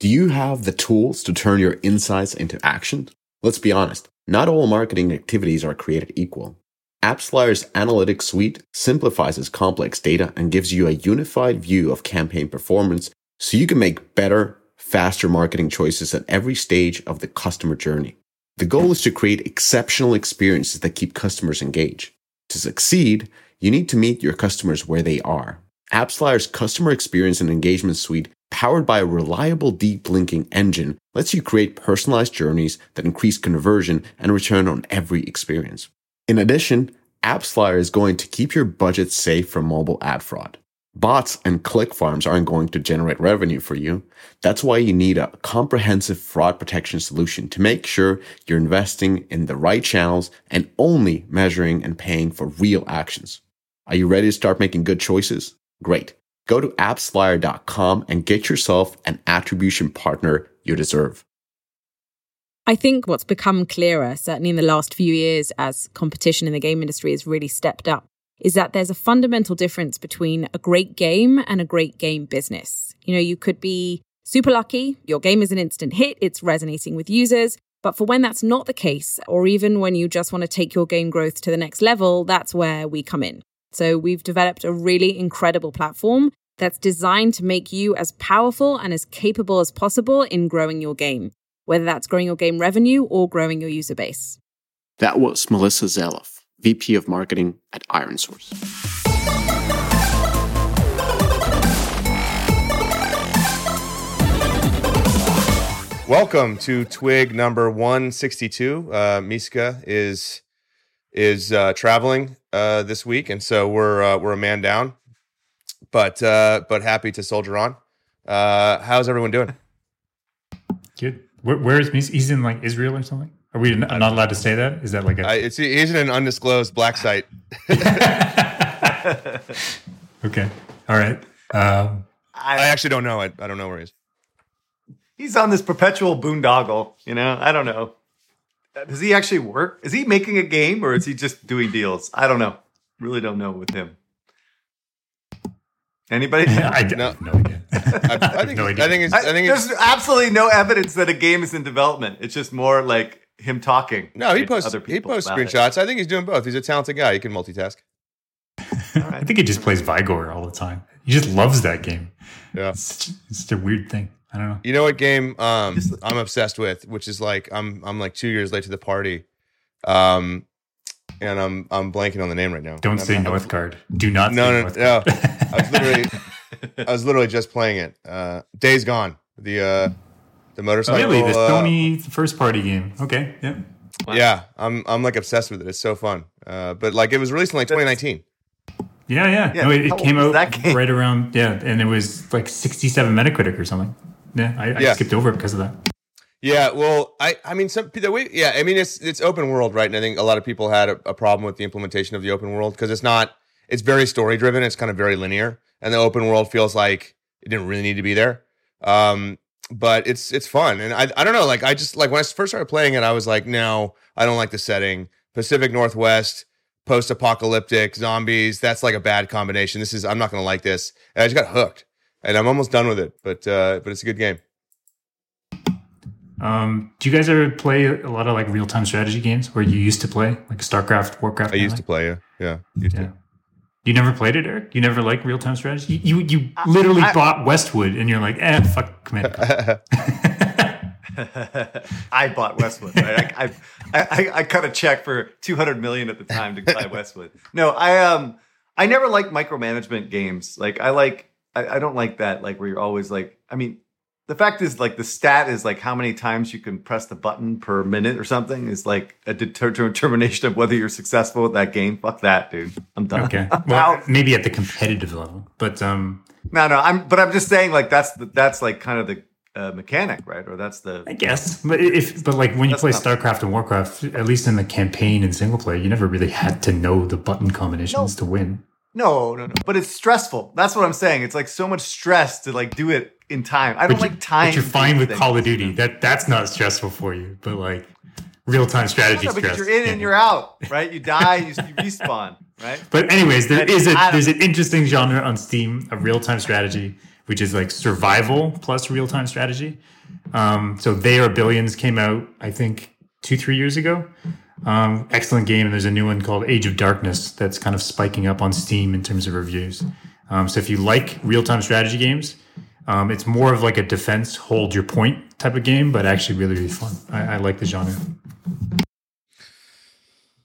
Do you have the tools to turn your insights into action? Let's be honest, not all marketing activities are created equal. AppsFlyer's analytics suite simplifies complex data and gives you a unified view of campaign performance so you can make better, faster marketing choices at every stage of the customer journey. The goal is to create exceptional experiences that keep customers engaged. To succeed, you need to meet your customers where they are. AppsFlyer's customer experience and engagement suite, powered by a reliable deep linking engine, lets you create personalized journeys that increase conversion and return on every experience. In addition, AppsFlyer is going to keep your budget safe from mobile ad fraud. Bots and click farms aren't going to generate revenue for you. That's why you need a comprehensive fraud protection solution to make sure you're investing in the right channels and only measuring and paying for real actions. Are you ready to start making good choices? Great. Go to appsflyer.com and get yourself an attribution partner you deserve. I think what's become clearer, certainly in the last few years, as competition in the game industry has really stepped up, is that there's a fundamental difference between a great game and a great game business. You know, you could be super lucky, your game is an instant hit, it's resonating with users. But for when that's not the case, or even when you just want to take your game growth to the next level, that's where we come in. So we've developed a really incredible platform that's designed to make you as powerful and as capable as possible in growing your game whether that's growing your game revenue or growing your user base. That was Melissa Zaloff, VP of Marketing at IronSource. Welcome to Twig number 162. Uh, Mishka is is uh, traveling uh, this week, and so we're uh, we're a man down, but uh, but happy to soldier on. Uh, how's everyone doing? Good. Where, where is he? He's in like Israel or something. Are we not allowed to say that? Is that like a? I, it's he's in an undisclosed black site. okay. All right. Um, I, I actually don't know. I, I don't know where he is. He's on this perpetual boondoggle. You know, I don't know. Does he actually work? Is he making a game or is he just doing deals? I don't know. Really don't know with him. Anybody? I, no, no idea. I, I, think, no idea. I think it's. I think it's, there's absolutely no evidence that a game is in development. It's just more like him talking. No, he posts. He posts screenshots. It. I think he's doing both. He's a talented guy. He can multitask. Right. I think he just plays Vigor all the time. He just loves that game. Yeah, it's, it's just a weird thing. I don't know. You know what game um, I'm obsessed with, which is like I'm I'm like two years late to the party. Um, and I'm I'm blanking on the name right now. Don't say Northgard. Do not. No, no, no. I was literally, I was literally just playing it. Uh, Days Gone. The uh, the motorcycle. Oh, really, the uh, Sony first party game. Okay, yeah. Wow. Yeah, I'm I'm like obsessed with it. It's so fun. Uh, but like it was released in like 2019. Yeah, yeah. yeah no, it, it came out right around yeah, and it was like 67 Metacritic or something. Yeah, I, I yeah. skipped over it because of that. Yeah, well, I I mean some the way yeah, I mean it's it's open world, right? And I think a lot of people had a, a problem with the implementation of the open world because it's not it's very story driven, it's kind of very linear, and the open world feels like it didn't really need to be there. Um, but it's it's fun, and I I don't know, like I just like when I first started playing it, I was like, no, I don't like the setting. Pacific Northwest, post apocalyptic zombies. That's like a bad combination. This is I'm not gonna like this. And I just got hooked, and I'm almost done with it. But uh, but it's a good game. Um, do you guys ever play a lot of like real time strategy games where you used to play like StarCraft, Warcraft? I used to play, yeah, yeah, used yeah. To. You never played it, Eric? You never liked real time strategy? You you, you literally I, bought Westwood, and you're like, eh, fuck Commander. I bought Westwood. Right? I, I, I, I cut a check for two hundred million at the time to buy Westwood. No, I um I never liked micromanagement games. Like I like I, I don't like that. Like where you're always like I mean the fact is like the stat is like how many times you can press the button per minute or something is like a deter- determination of whether you're successful with that game. Fuck that, dude. I'm done. Okay. Well, maybe at the competitive level, but um. No, no. I'm, but I'm just saying like that's the, that's like kind of the uh, mechanic, right? Or that's the. I guess, but if but like when you play StarCraft and Warcraft, at least in the campaign and single player, you never really had to know the button combinations no. to win. No, no, no. But it's stressful. That's what I'm saying. It's like so much stress to like do it in time. I don't like time. But you're fine with. Call of Duty. That that's not stressful for you. But like real time strategy no, because you're in and you're out, right? You die, you, you respawn, right? But anyways, there is a there's an interesting genre on Steam of real time strategy which is like survival plus real time strategy. Um, so They Are Billions came out, I think, two, three years ago. Um, excellent game. And there's a new one called Age of Darkness that's kind of spiking up on Steam in terms of reviews. Um, so if you like real time strategy games, um, it's more of like a defense, hold your point type of game, but actually really, really fun. I, I like the genre.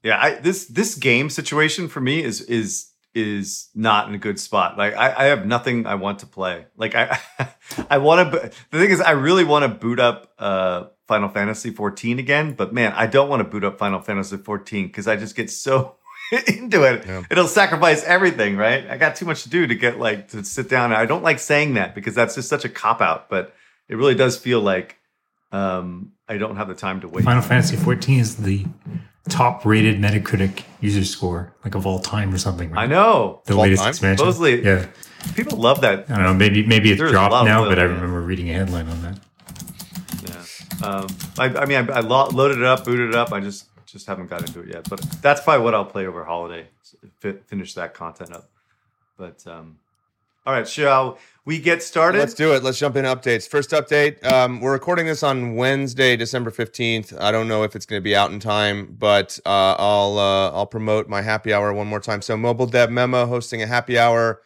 Yeah, I, this this game situation for me is is is not in a good spot. Like I, I have nothing I want to play. Like I I want to. The thing is, I really want to boot up uh, Final Fantasy 14 again, but man, I don't want to boot up Final Fantasy 14 because I just get so into it. Yeah. It'll sacrifice everything, right? I got too much to do to get like to sit down. I don't like saying that because that's just such a cop out, but it really does feel like um, I don't have the time to wait. Final Fantasy 14 is the top rated Metacritic user score, like of all time or something. Right? I know the latest time? expansion. Supposedly, yeah, people love that. I don't know. Maybe maybe it's There's dropped now, but I remember reading a headline on that. Um, I, I, mean, I, I, loaded it up, booted it up. I just just haven't got into it yet, but that's probably what I'll play over holiday. Finish that content up. But um, all right, shall we get started? Let's do it. Let's jump in updates. First update um, we're recording this on Wednesday, December 15th. I don't know if it's going to be out in time, but uh, I'll, uh, I'll promote my happy hour one more time. So, Mobile Dev Memo hosting a happy hour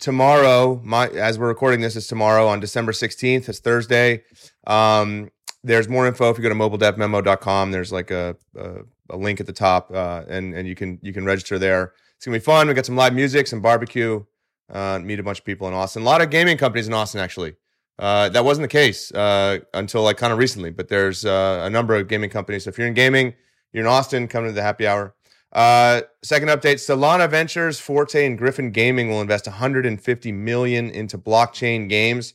tomorrow. My, as we're recording this, is tomorrow on December 16th. It's Thursday. Um, there's more info if you go to mobiledevmemo.com. There's like a, a, a link at the top, uh, and, and you can you can register there. It's gonna be fun. We got some live music, some barbecue uh, meet a bunch of people in Austin. A lot of gaming companies in Austin, actually. Uh, that wasn't the case uh, until like kind of recently, but there's uh, a number of gaming companies. So if you're in gaming, you're in Austin, come to the happy hour. Uh, second update: Solana Ventures, Forte, and Griffin Gaming will invest 150 million into blockchain games.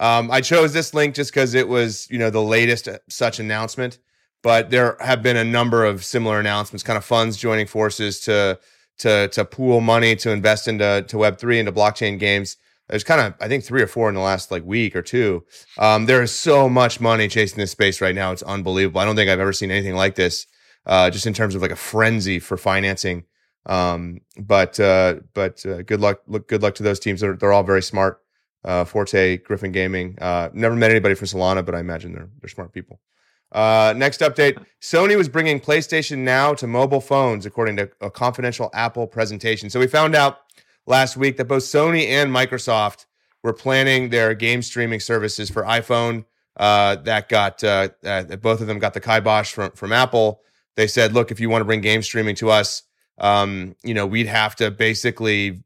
Um, I chose this link just because it was, you know, the latest such announcement. But there have been a number of similar announcements, kind of funds joining forces to to to pool money to invest into to Web three into blockchain games. There's kind of I think three or four in the last like week or two. Um, there is so much money chasing this space right now. It's unbelievable. I don't think I've ever seen anything like this. Uh, just in terms of like a frenzy for financing. Um, but uh, but uh, good luck. Look, good luck to those teams. They're they're all very smart. Uh, Forte, Griffin Gaming. Uh, never met anybody from Solana, but I imagine they're they're smart people. Uh, next update Sony was bringing PlayStation Now to mobile phones, according to a confidential Apple presentation. So we found out last week that both Sony and Microsoft were planning their game streaming services for iPhone. Uh, that got uh, uh, both of them got the kibosh from from Apple. They said, "Look, if you want to bring game streaming to us, um, you know, we'd have to basically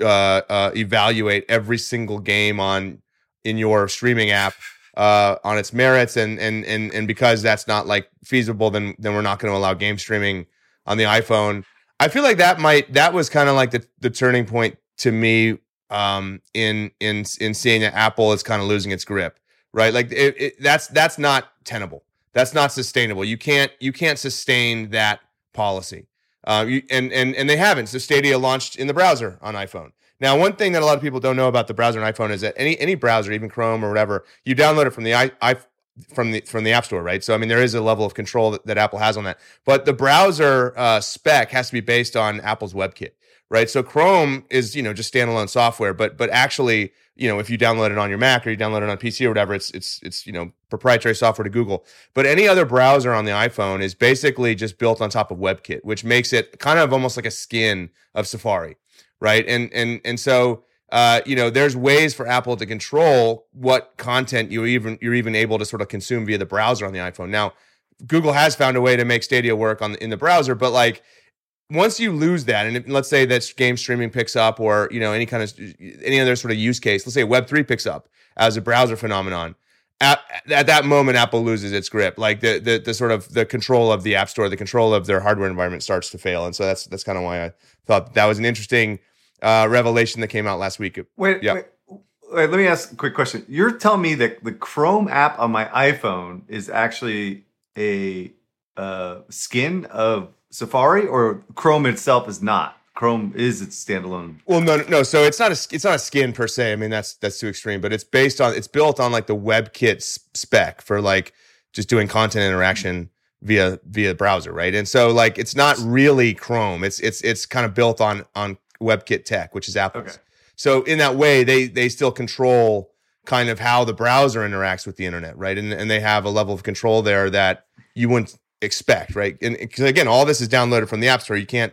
uh, uh, evaluate every single game on in your streaming app uh, on its merits, and and and and because that's not like feasible, then then we're not going to allow game streaming on the iPhone. I feel like that might that was kind of like the the turning point to me um, in in in seeing that Apple is kind of losing its grip, right? Like it, it, that's that's not tenable. That's not sustainable. You can't you can't sustain that policy. Uh, and and and they haven't. So Stadia launched in the browser on iPhone. Now, one thing that a lot of people don't know about the browser on iPhone is that any any browser, even Chrome or whatever, you download it from the i, I from the from the App Store, right? So I mean, there is a level of control that, that Apple has on that. But the browser uh, spec has to be based on Apple's WebKit, right? So Chrome is you know just standalone software, but but actually you know if you download it on your Mac or you download it on PC or whatever, it's it's it's you know proprietary software to Google. But any other browser on the iPhone is basically just built on top of WebKit, which makes it kind of almost like a skin of Safari right? And and and so uh, you know, there's ways for Apple to control what content you even you're even able to sort of consume via the browser on the iPhone. Now, Google has found a way to make Stadia work on in the browser, but like once you lose that, and if, let's say that game streaming picks up, or you know any kind of any other sort of use case, let's say Web three picks up as a browser phenomenon. At, at that moment, Apple loses its grip. Like the, the the sort of the control of the App Store, the control of their hardware environment starts to fail, and so that's that's kind of why I thought that was an interesting uh, revelation that came out last week. Wait, yeah. wait, wait, let me ask a quick question. You're telling me that the Chrome app on my iPhone is actually a uh, skin of Safari, or Chrome itself is not? Chrome is its standalone. Well, no, no. So it's not a it's not a skin per se. I mean, that's that's too extreme. But it's based on it's built on like the WebKit spec for like just doing content interaction via via browser, right? And so like it's not really Chrome. It's it's it's kind of built on on WebKit Tech, which is Apple's. Okay. So in that way, they they still control kind of how the browser interacts with the internet, right? And and they have a level of control there that you wouldn't expect, right? And because again, all this is downloaded from the App Store. You can't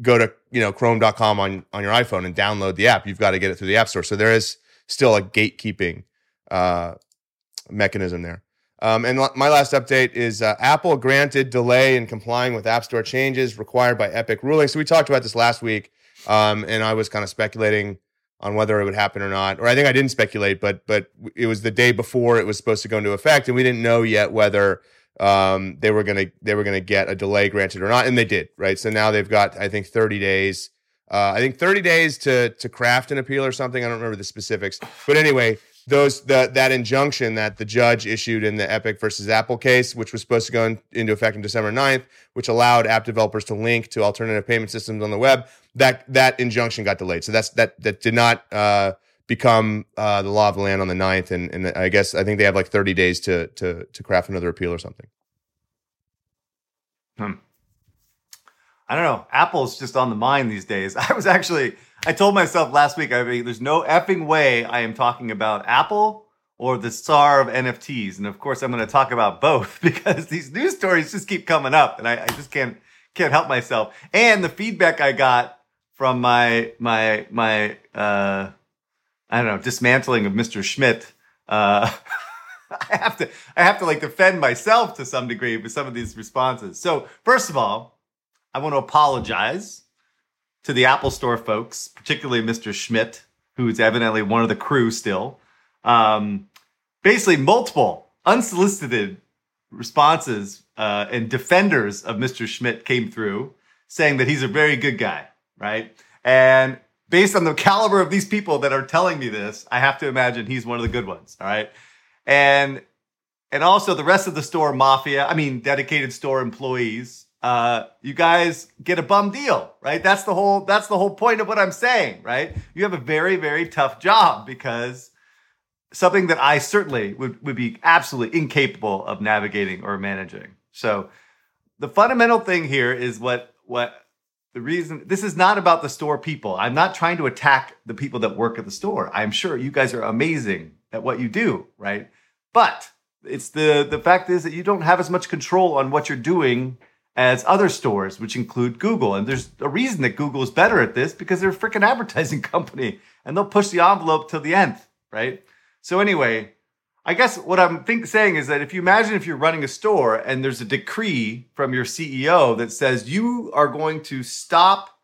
go to you know chrome.com on on your iphone and download the app. You've got to get it through the app store. So there is still a gatekeeping uh, mechanism there. Um, and my last update is uh, apple granted delay in complying with app store changes required by epic ruling. So we talked about this last week um, and i was kind of speculating on whether it would happen or not. Or i think i didn't speculate but but it was the day before it was supposed to go into effect and we didn't know yet whether um, they were gonna they were gonna get a delay granted or not, and they did, right? So now they've got I think 30 days. Uh, I think 30 days to to craft an appeal or something. I don't remember the specifics, but anyway, those the, that injunction that the judge issued in the Epic versus Apple case, which was supposed to go in, into effect on December 9th, which allowed app developers to link to alternative payment systems on the web, that that injunction got delayed. So that's that that did not uh, become uh, the law of the land on the 9th. And, and I guess I think they have like 30 days to to to craft another appeal or something. Hmm. I don't know. Apple's just on the mind these days. I was actually, I told myself last week, I mean, there's no effing way I am talking about Apple or the star of NFTs. And of course, I'm going to talk about both because these news stories just keep coming up and I, I just can't, can't help myself. And the feedback I got from my, my, my, uh, I don't know, dismantling of Mr. Schmidt. Uh, I have to, I have to like defend myself to some degree with some of these responses. So first of all, I want to apologize to the Apple Store folks, particularly Mr. Schmidt, who is evidently one of the crew still. Um, basically, multiple unsolicited responses uh, and defenders of Mr. Schmidt came through saying that he's a very good guy, right? And based on the caliber of these people that are telling me this, I have to imagine he's one of the good ones. All right. And and also the rest of the store mafia, I mean dedicated store employees, uh, you guys get a bum deal, right? That's the whole that's the whole point of what I'm saying, right? You have a very, very tough job because something that I certainly would, would be absolutely incapable of navigating or managing. So the fundamental thing here is what what the reason this is not about the store people. I'm not trying to attack the people that work at the store. I'm sure you guys are amazing at what you do, right? But it's the the fact is that you don't have as much control on what you're doing as other stores, which include Google. And there's a reason that Google is better at this because they're a freaking advertising company and they'll push the envelope till the end, right? So anyway, I guess what I'm think saying is that if you imagine if you're running a store and there's a decree from your CEO that says you are going to stop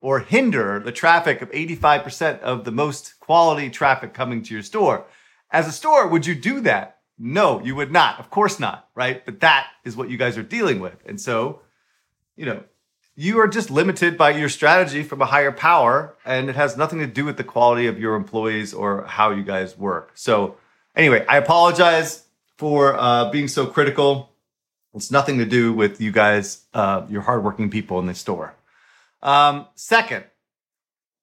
or hinder the traffic of 85% of the most quality traffic coming to your store. As a store, would you do that? No, you would not. Of course not, right? But that is what you guys are dealing with. And so, you know, you are just limited by your strategy from a higher power and it has nothing to do with the quality of your employees or how you guys work. So, Anyway, I apologize for uh, being so critical. It's nothing to do with you guys, uh, your hardworking people in the store. Um, second,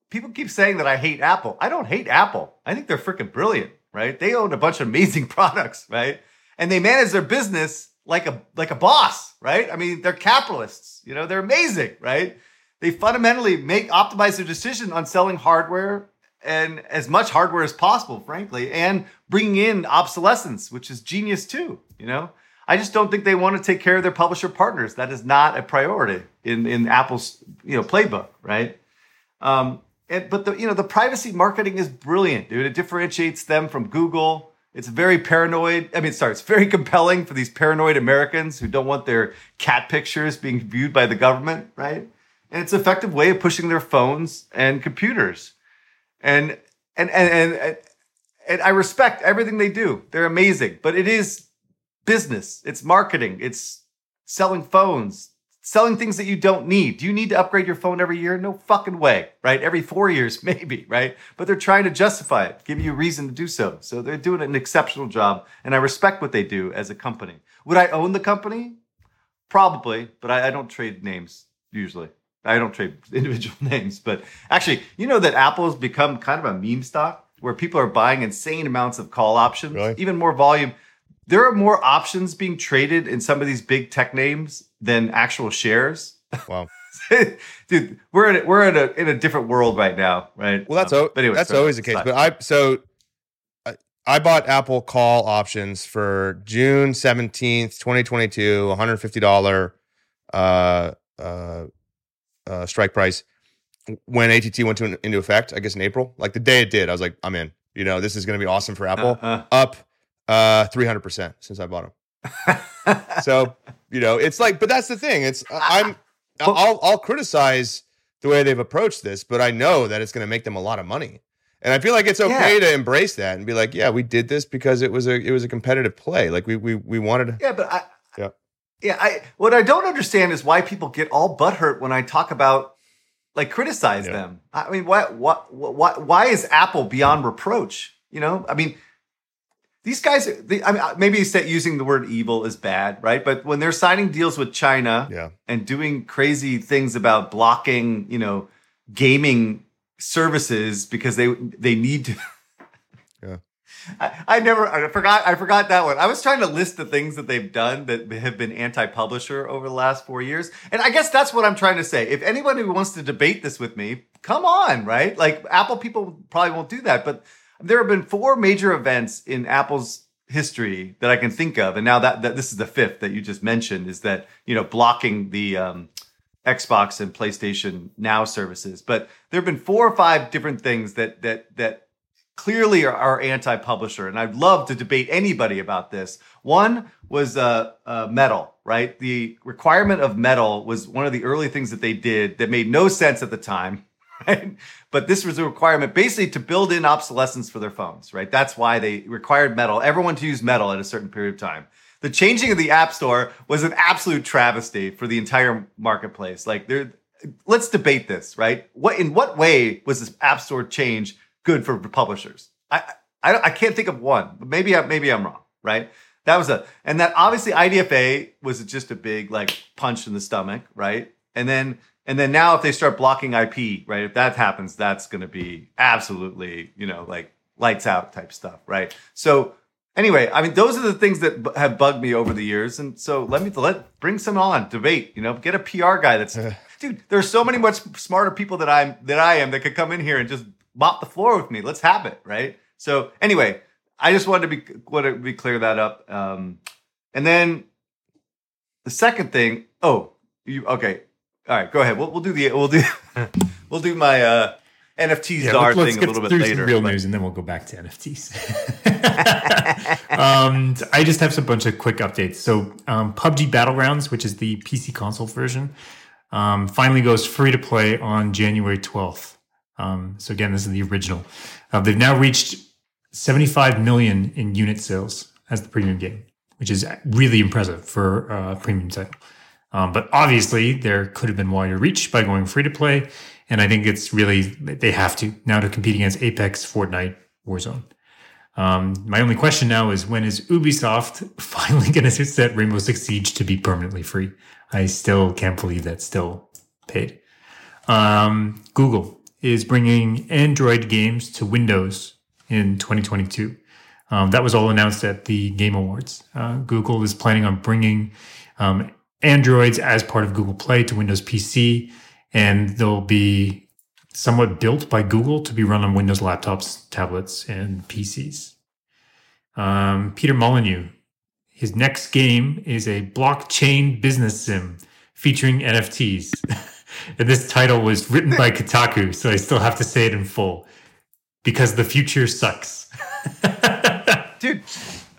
people keep saying that I hate Apple. I don't hate Apple. I think they're freaking brilliant, right? They own a bunch of amazing products, right? And they manage their business like a like a boss, right? I mean, they're capitalists. You know, they're amazing, right? They fundamentally make optimize their decision on selling hardware and as much hardware as possible, frankly, and bringing in obsolescence, which is genius too. You know, I just don't think they want to take care of their publisher partners. That is not a priority in in Apple's you know playbook, right? Um, and, but the you know the privacy marketing is brilliant, dude. It differentiates them from Google. It's very paranoid. I mean, sorry, it's very compelling for these paranoid Americans who don't want their cat pictures being viewed by the government, right? And it's an effective way of pushing their phones and computers and and and and, and I respect everything they do. They're amazing, but it is business. It's marketing. It's selling phones, selling things that you don't need. Do you need to upgrade your phone every year? No fucking way, right? Every four years, maybe, right? But they're trying to justify it, give you a reason to do so. So they're doing an exceptional job, and I respect what they do as a company. Would I own the company? Probably, but I, I don't trade names usually. I don't trade individual names, but actually, you know that Apple has become kind of a meme stock where people are buying insane amounts of call options, Really? even more volume. There are more options being traded in some of these big tech names than actual shares. Wow. dude, we're in a, we're in a in a different world right now, right? Well, that's Um, o- but anyway, that's always the case. But I so I, I bought Apple call options for June seventeenth, twenty twenty two, one hundred fifty dollar uh, uh, uh, strike price when ATT went to, into effect. I guess in April, like the day it did, I was like, I'm in. You know, this is going to be awesome for Apple. Uh, Up uh, three hundred percent since I bought them. uh. So you know, it's like, but that's the thing. It's I'm I'll I'll criticize the way they've approached this, but I know that it's going to make them a lot of money, and I feel like it's okay to embrace that and be like, yeah, we did this because it was a it was a competitive play. Like we we we wanted. Yeah, but I, Yeah. I what I don't understand is why people get all butthurt when I talk about like criticize Yeah. them. I mean, what what what why is Apple beyond reproach? You know, I mean, these guys. They, I mean, maybe you said using the word evil is bad, right? But when they're signing deals with China Yeah, and doing crazy things about blocking, you know, gaming services because they they need to. Yeah. I, I never I forgot I forgot that one. I was trying to list the things that they've done that have been anti-publisher over the last four years, and I guess that's what I'm trying to say. If anybody wants to debate this with me, come on, right? Like Apple people probably won't do that, but there have been four major events in Apple's history that I can think of, and now that, that this is the fifth that you just mentioned is that you know blocking the um, Xbox and PlayStation Now services. But there have been four or five different things that that that clearly are, are anti-publisher, and I'd love to debate anybody about this. One was uh, uh, metal, right? The requirement of metal was one of the early things that they did that made no sense at the time. Right? But this was a requirement basically to build in obsolescence for their phones, right? That's why they required metal, everyone to use metal at a certain period of time. The changing of the App Store was an absolute travesty for the entire marketplace. Like there let's debate this, right? What in what way was this App Store change good for publishers? I I, I can't think of one, but maybe I, maybe I'm wrong, right? That was a and that obviously IDFA was just a big like punch in the stomach, right? And then and then now if they start blocking IP, right? If that happens, that's going to be absolutely, you know, like lights out type stuff, right? So anyway, I mean, those are the things that bu- have bugged me over the years, and so let me let bring some on debate. You know, get a PR guy that's dude. There's so many much smarter people that I'm that I am that could come in here and just mop the floor with me. Let's have it, right? So anyway, I just wanted to be wanted to be clear that up. Um, and then the second thing, oh, you okay? All right, go ahead. We'll, we'll do the we'll do we'll do my uh, NFT Yeah, let's thing a little bit later. real but- news, and then we'll go back to NFTs. um, I just have a bunch of quick updates. So, um, PUBG Battlegrounds, which is the PC console version, um, finally goes free to play on January 12th. Um, so again, this is the original. Uh, they've now reached 75 million in unit sales as the premium game, which is really impressive for uh, a premium title. Um, but obviously, there could have been wider reach by going free to play. And I think it's really, they have to now to compete against Apex, Fortnite, Warzone. Um, my only question now is when is Ubisoft finally going to set Rainbow Six Siege to be permanently free? I still can't believe that's still paid. Um, Google is bringing Android games to Windows in 2022. Um, that was all announced at the Game Awards. Uh, Google is planning on bringing um, Androids as part of Google Play to Windows PC, and they'll be somewhat built by Google to be run on Windows laptops, tablets, and PCs. Um, Peter Molyneux, his next game is a blockchain business sim featuring NFTs. and this title was written by Kotaku, so I still have to say it in full because the future sucks. dude.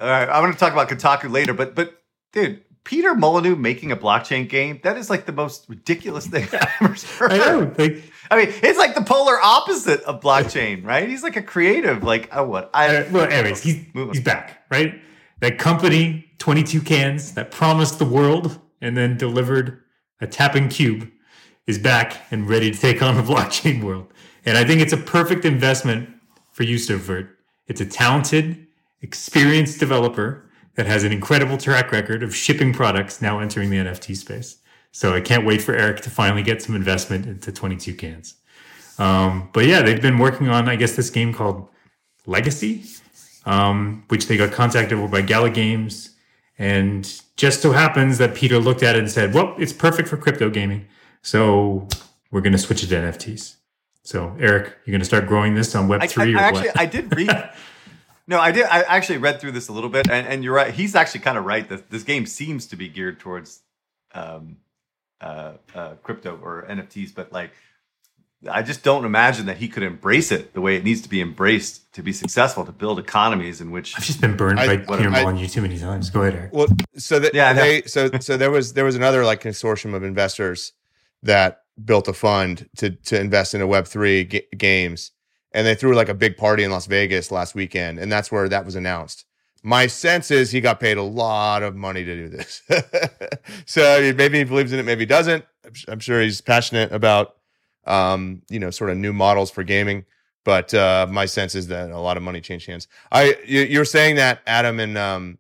All right, I'm going to talk about Kotaku later, but but dude, Peter Molyneux making a blockchain game that is like the most ridiculous thing I've ever heard. I know, like I mean, it's like the polar opposite of blockchain, right? He's like a creative, like oh what? I Uh, well, anyways, he's he's back, right? That company, Twenty Two Cans, that promised the world and then delivered a tapping cube, is back and ready to take on the blockchain world. And I think it's a perfect investment for you, Seufert. It's a talented, experienced developer that has an incredible track record of shipping products now entering the NFT space. So I can't wait for Eric to finally get some investment into 22 Cans. Um, but yeah, they've been working on, I guess, this game called Legacy, um, which they got contacted over by Gala Games. And just so happens that Peter looked at it and said, well, it's perfect for crypto gaming. So we're going to switch it to NFTs. So Eric, you're going to start growing this on Web three I, or actually, what? I did read. no, I did. I actually read through this a little bit, and, and you're right. He's actually kind of right that this game seems to be geared towards um, uh, uh, crypto or NFTs, but like, I just don't imagine that he could embrace it the way it needs to be embraced to be successful to build economies in which. I've just been burned I- by Peter I- Molyneux too many times. Go ahead, Eric. Well, so that Yeah, they so so there was there was another like consortium of investors that built a fund to to invest in a Web three ga- games, and they threw like a big party in Las Vegas last weekend, and that's where that was announced. My sense is he got paid a lot of money to do this. so maybe he believes in it, maybe he doesn't. I'm, I'm sure he's passionate about um, you know sort of new models for gaming. But uh, my sense is that a lot of money changed hands. I you, you're saying that Adam and um,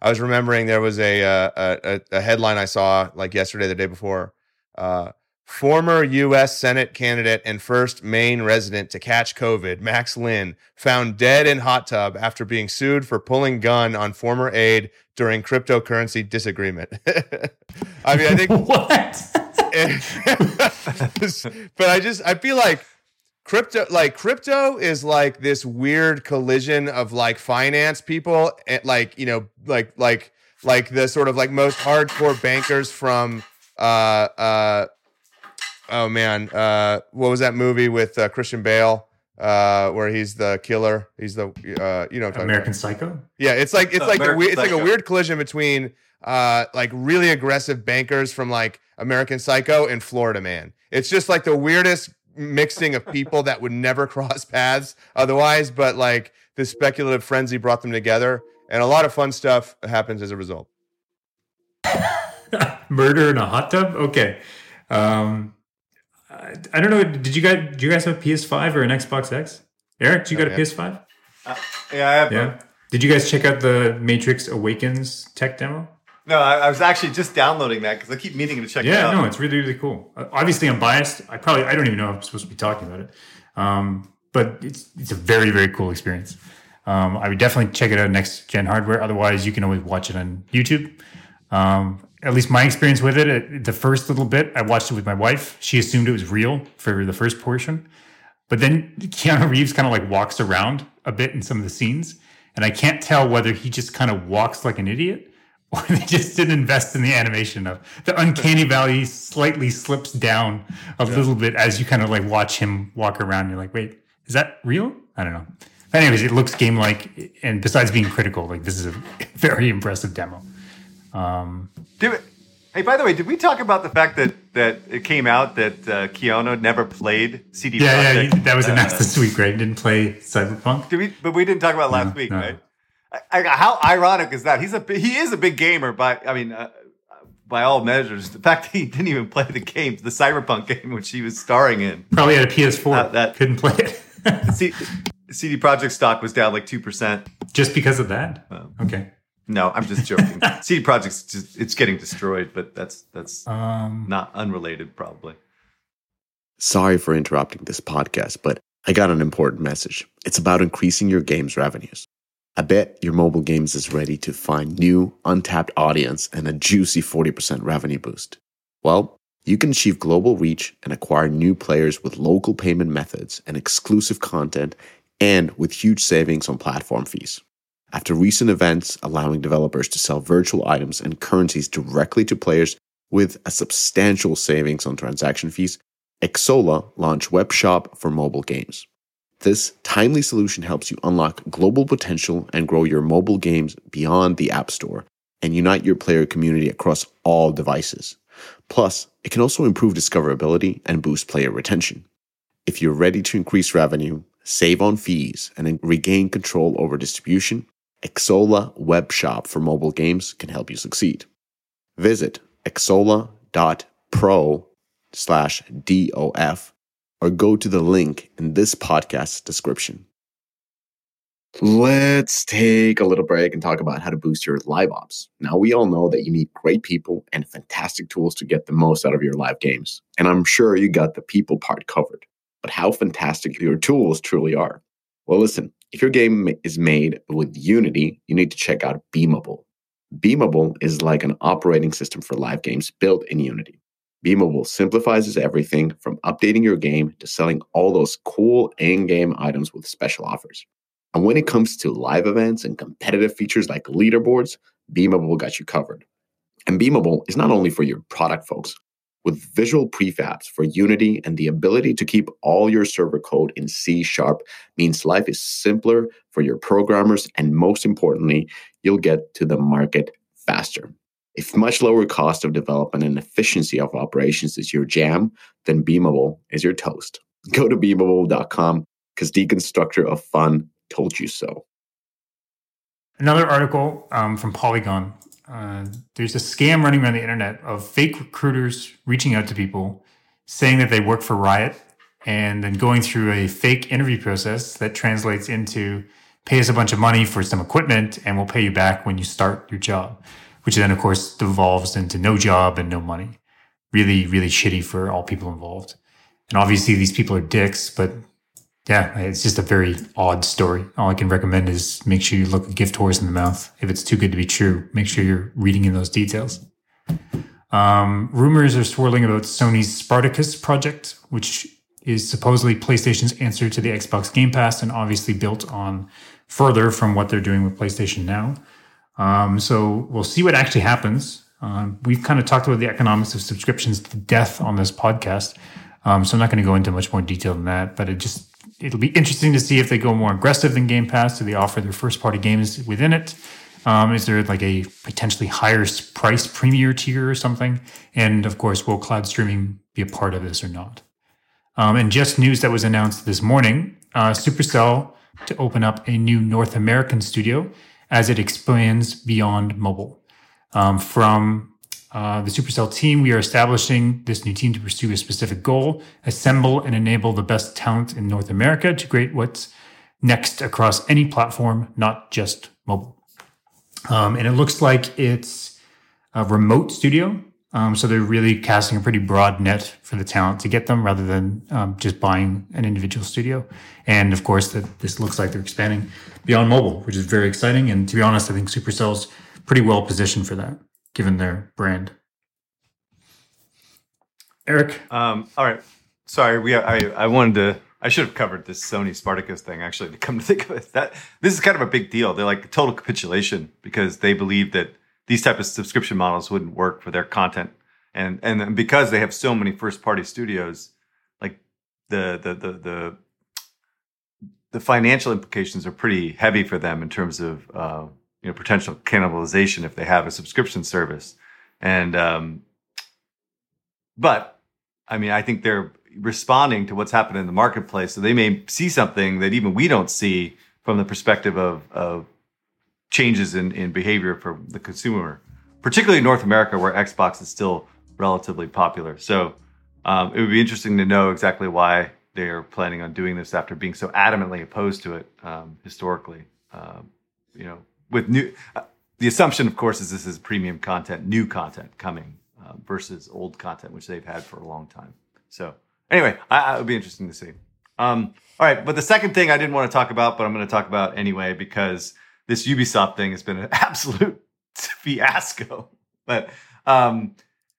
I was remembering there was a, uh, a- a headline I saw like yesterday, the day before. Uh, former U.S. Senate candidate and first Maine resident to catch COVID, Max Linn, found dead in hot tub after being sued for pulling gun on former aide during cryptocurrency disagreement. I mean, I think what? but I just I feel like crypto like crypto is like this weird collision of like finance people and like you know like like like the sort of like most hardcore bankers from uh uh oh man uh what was that movie with uh, Christian Bale uh where he's the killer he's the uh you know what I'm talking American about. Psycho. Yeah, it's like it's like a American weird, it's like a weird collision between uh like really aggressive bankers from like American Psycho and Florida Man. It's just like the weirdest mixing of people that would never cross paths otherwise, but like the speculative frenzy brought them together, and a lot of fun stuff happens as a result. Murder in a hot tub. Okay. Um, I, I don't know. Did you guys? Do you guys have a PS5 or an Xbox X? Eric, do you got a. PS5? Yeah, I have. Yeah. Did you guys check out the Matrix Awakens tech demo? No, I, I was actually just downloading that because I keep meaning to check it out. Yeah, no, it's really really cool. Uh, obviously, I'm biased. I probably I don't even know if I'm supposed to be talking about it, um, but it's it's a very very cool experience. Um, I would definitely check it out next gen hardware. Otherwise, you can always watch it on YouTube. Um, at least my experience with it, it, the first little bit, I watched it with my wife. She assumed it was real for the first portion, but then Keanu Reeves kind of like walks around a bit in some of the scenes, and I can't tell whether he just kind of walks like an idiot or they just didn't invest in the animation of the uncanny valley slightly slips down a little bit as you kind of like watch him walk around. You're like wait is that real? I don't know. But anyways it looks game like and besides being critical like this is a very impressive demo. Um Did hey, by the way, did we talk about the fact that that it came out that uh, Keanu never played CD yeah yeah Projekt? that was announced Uh, this week right didn't play cyberpunk Did we? But we didn't talk about last No, week, no. right? I, I, how ironic is that? He's a he is a big gamer, but I mean, uh, by all measures, the fact that he didn't even play the game, the Cyberpunk game, which he was starring in, probably had a ps4 Uh, that- couldn't play it C, CD Projekt stock was down like two percent. just because of that Um, okay No, I'm just joking. CD Projekt's just it's getting destroyed, but that's that's um not unrelated, probably. Sorry for interrupting this podcast, but I got an important message. It's about increasing your game's revenues. I bet your mobile games is ready to find new, untapped audience and a juicy 40% revenue boost. Well, you can achieve global reach and acquire new players with local payment methods and exclusive content and with huge savings on platform fees. After recent events allowing developers to sell virtual items and currencies directly to players with a substantial savings on transaction fees, Xsolla launched Web Shop for mobile games. This timely solution helps you unlock global potential and grow your mobile games beyond the App Store and unite your player community across all devices. Plus, it can also improve discoverability and boost player retention. If you're ready to increase revenue, save on fees, and regain control over distribution, Xsolla Web Shop for mobile games can help you succeed. Visit xsolla.pro slash DOF or go to the link in this podcast description. Let's take a little break and talk about how to boost your live ops. Now, we all know that you need great people and fantastic tools to get the most out of your live games. And I'm sure you got the people part covered. But how fantastic your tools truly are. Well, listen, if your game is made with Unity, you need to check out Beamable. Beamable is like an operating system for live games built in Unity. Beamable simplifies everything from updating your game to selling all those cool in game items with special offers. And when it comes to live events and competitive features like leaderboards, Beamable got you covered. And Beamable is not only for your product folks. With visual prefabs for Unity and the ability to keep all your server code in C sharp means life is simpler for your programmers and most importantly, you'll get to the market faster. If much lower cost of development and efficiency of operations is your jam, then Beamable is your toast. Go to beamable.com because Deconstructor of Fun told you so. Another article um, from Polygon. Uh, there's a scam running around the internet of fake recruiters reaching out to people saying that they work for Riot and then going through a fake interview process that translates into pay us a bunch of money for some equipment and we'll pay you back when you start your job, which then, of course, devolves into no job and no money. Really, really shitty for all people involved. And obviously, these people are dicks, but yeah, it's just a very odd story. All I can recommend is make sure you look a gift horse in the mouth. If it's too good to be true, make sure you're reading in those details. Um, rumors are swirling about Sony's Spartacus project, which is supposedly PlayStation's answer to the Xbox Game Pass and obviously built on further from what they're doing with PlayStation Now. Um, so we'll see what actually happens. Um, we've kind of talked about the economics of subscriptions to death on this podcast. Um, so I'm not going to go into much more detail than that, but it just it'll be interesting to see if they go more aggressive than Game Pass. Do they offer their first party games within it? Um, is there like a potentially higher price premier tier or something? And of course, will cloud streaming be a part of this or not? Um, and just news that was announced this morning uh, Supercell to open up a new North American studio as it expands beyond mobile. Um, from uh, the Supercell team, we are establishing this new team to pursue a specific goal, assemble and enable the best talent in North America to create what's next across any platform, not just mobile. Um, and it looks like it's a remote studio. Um, so they're really casting a pretty broad net for the talent to get them rather than um, just buying an individual studio. And of course, that this looks like they're expanding beyond mobile, which is very exciting. And to be honest, I think Supercell's pretty well positioned for that given their brand. Eric, um, all right. Sorry, we I I wanted to. I should have covered this Sony Spartacus thing. Actually, to come to think of it, that this is kind of a big deal. They're like total capitulation because they believe that these type of subscription models wouldn't work for their content, and and because they have so many first party studios, like the the the the the financial implications are pretty heavy for them in terms of uh, you know potential cannibalization if they have a subscription service. And um but i mean i think they're responding to what's happening in the marketplace. So they may see something that even we don't see from the perspective of of changes in in behavior for the consumer particularly in north america where xbox is still relatively popular. So um, it would be interesting to know exactly why they're planning on doing this after being so adamantly opposed to it um, historically um, you know with new uh, the assumption of course is this is premium content new content coming uh, versus old content which they've had for a long time. So anyway I, it would be interesting to see. Um, all right but the second thing i didn't want to talk about but i'm going to talk about anyway because this ubisoft thing has been an absolute fiasco. But um,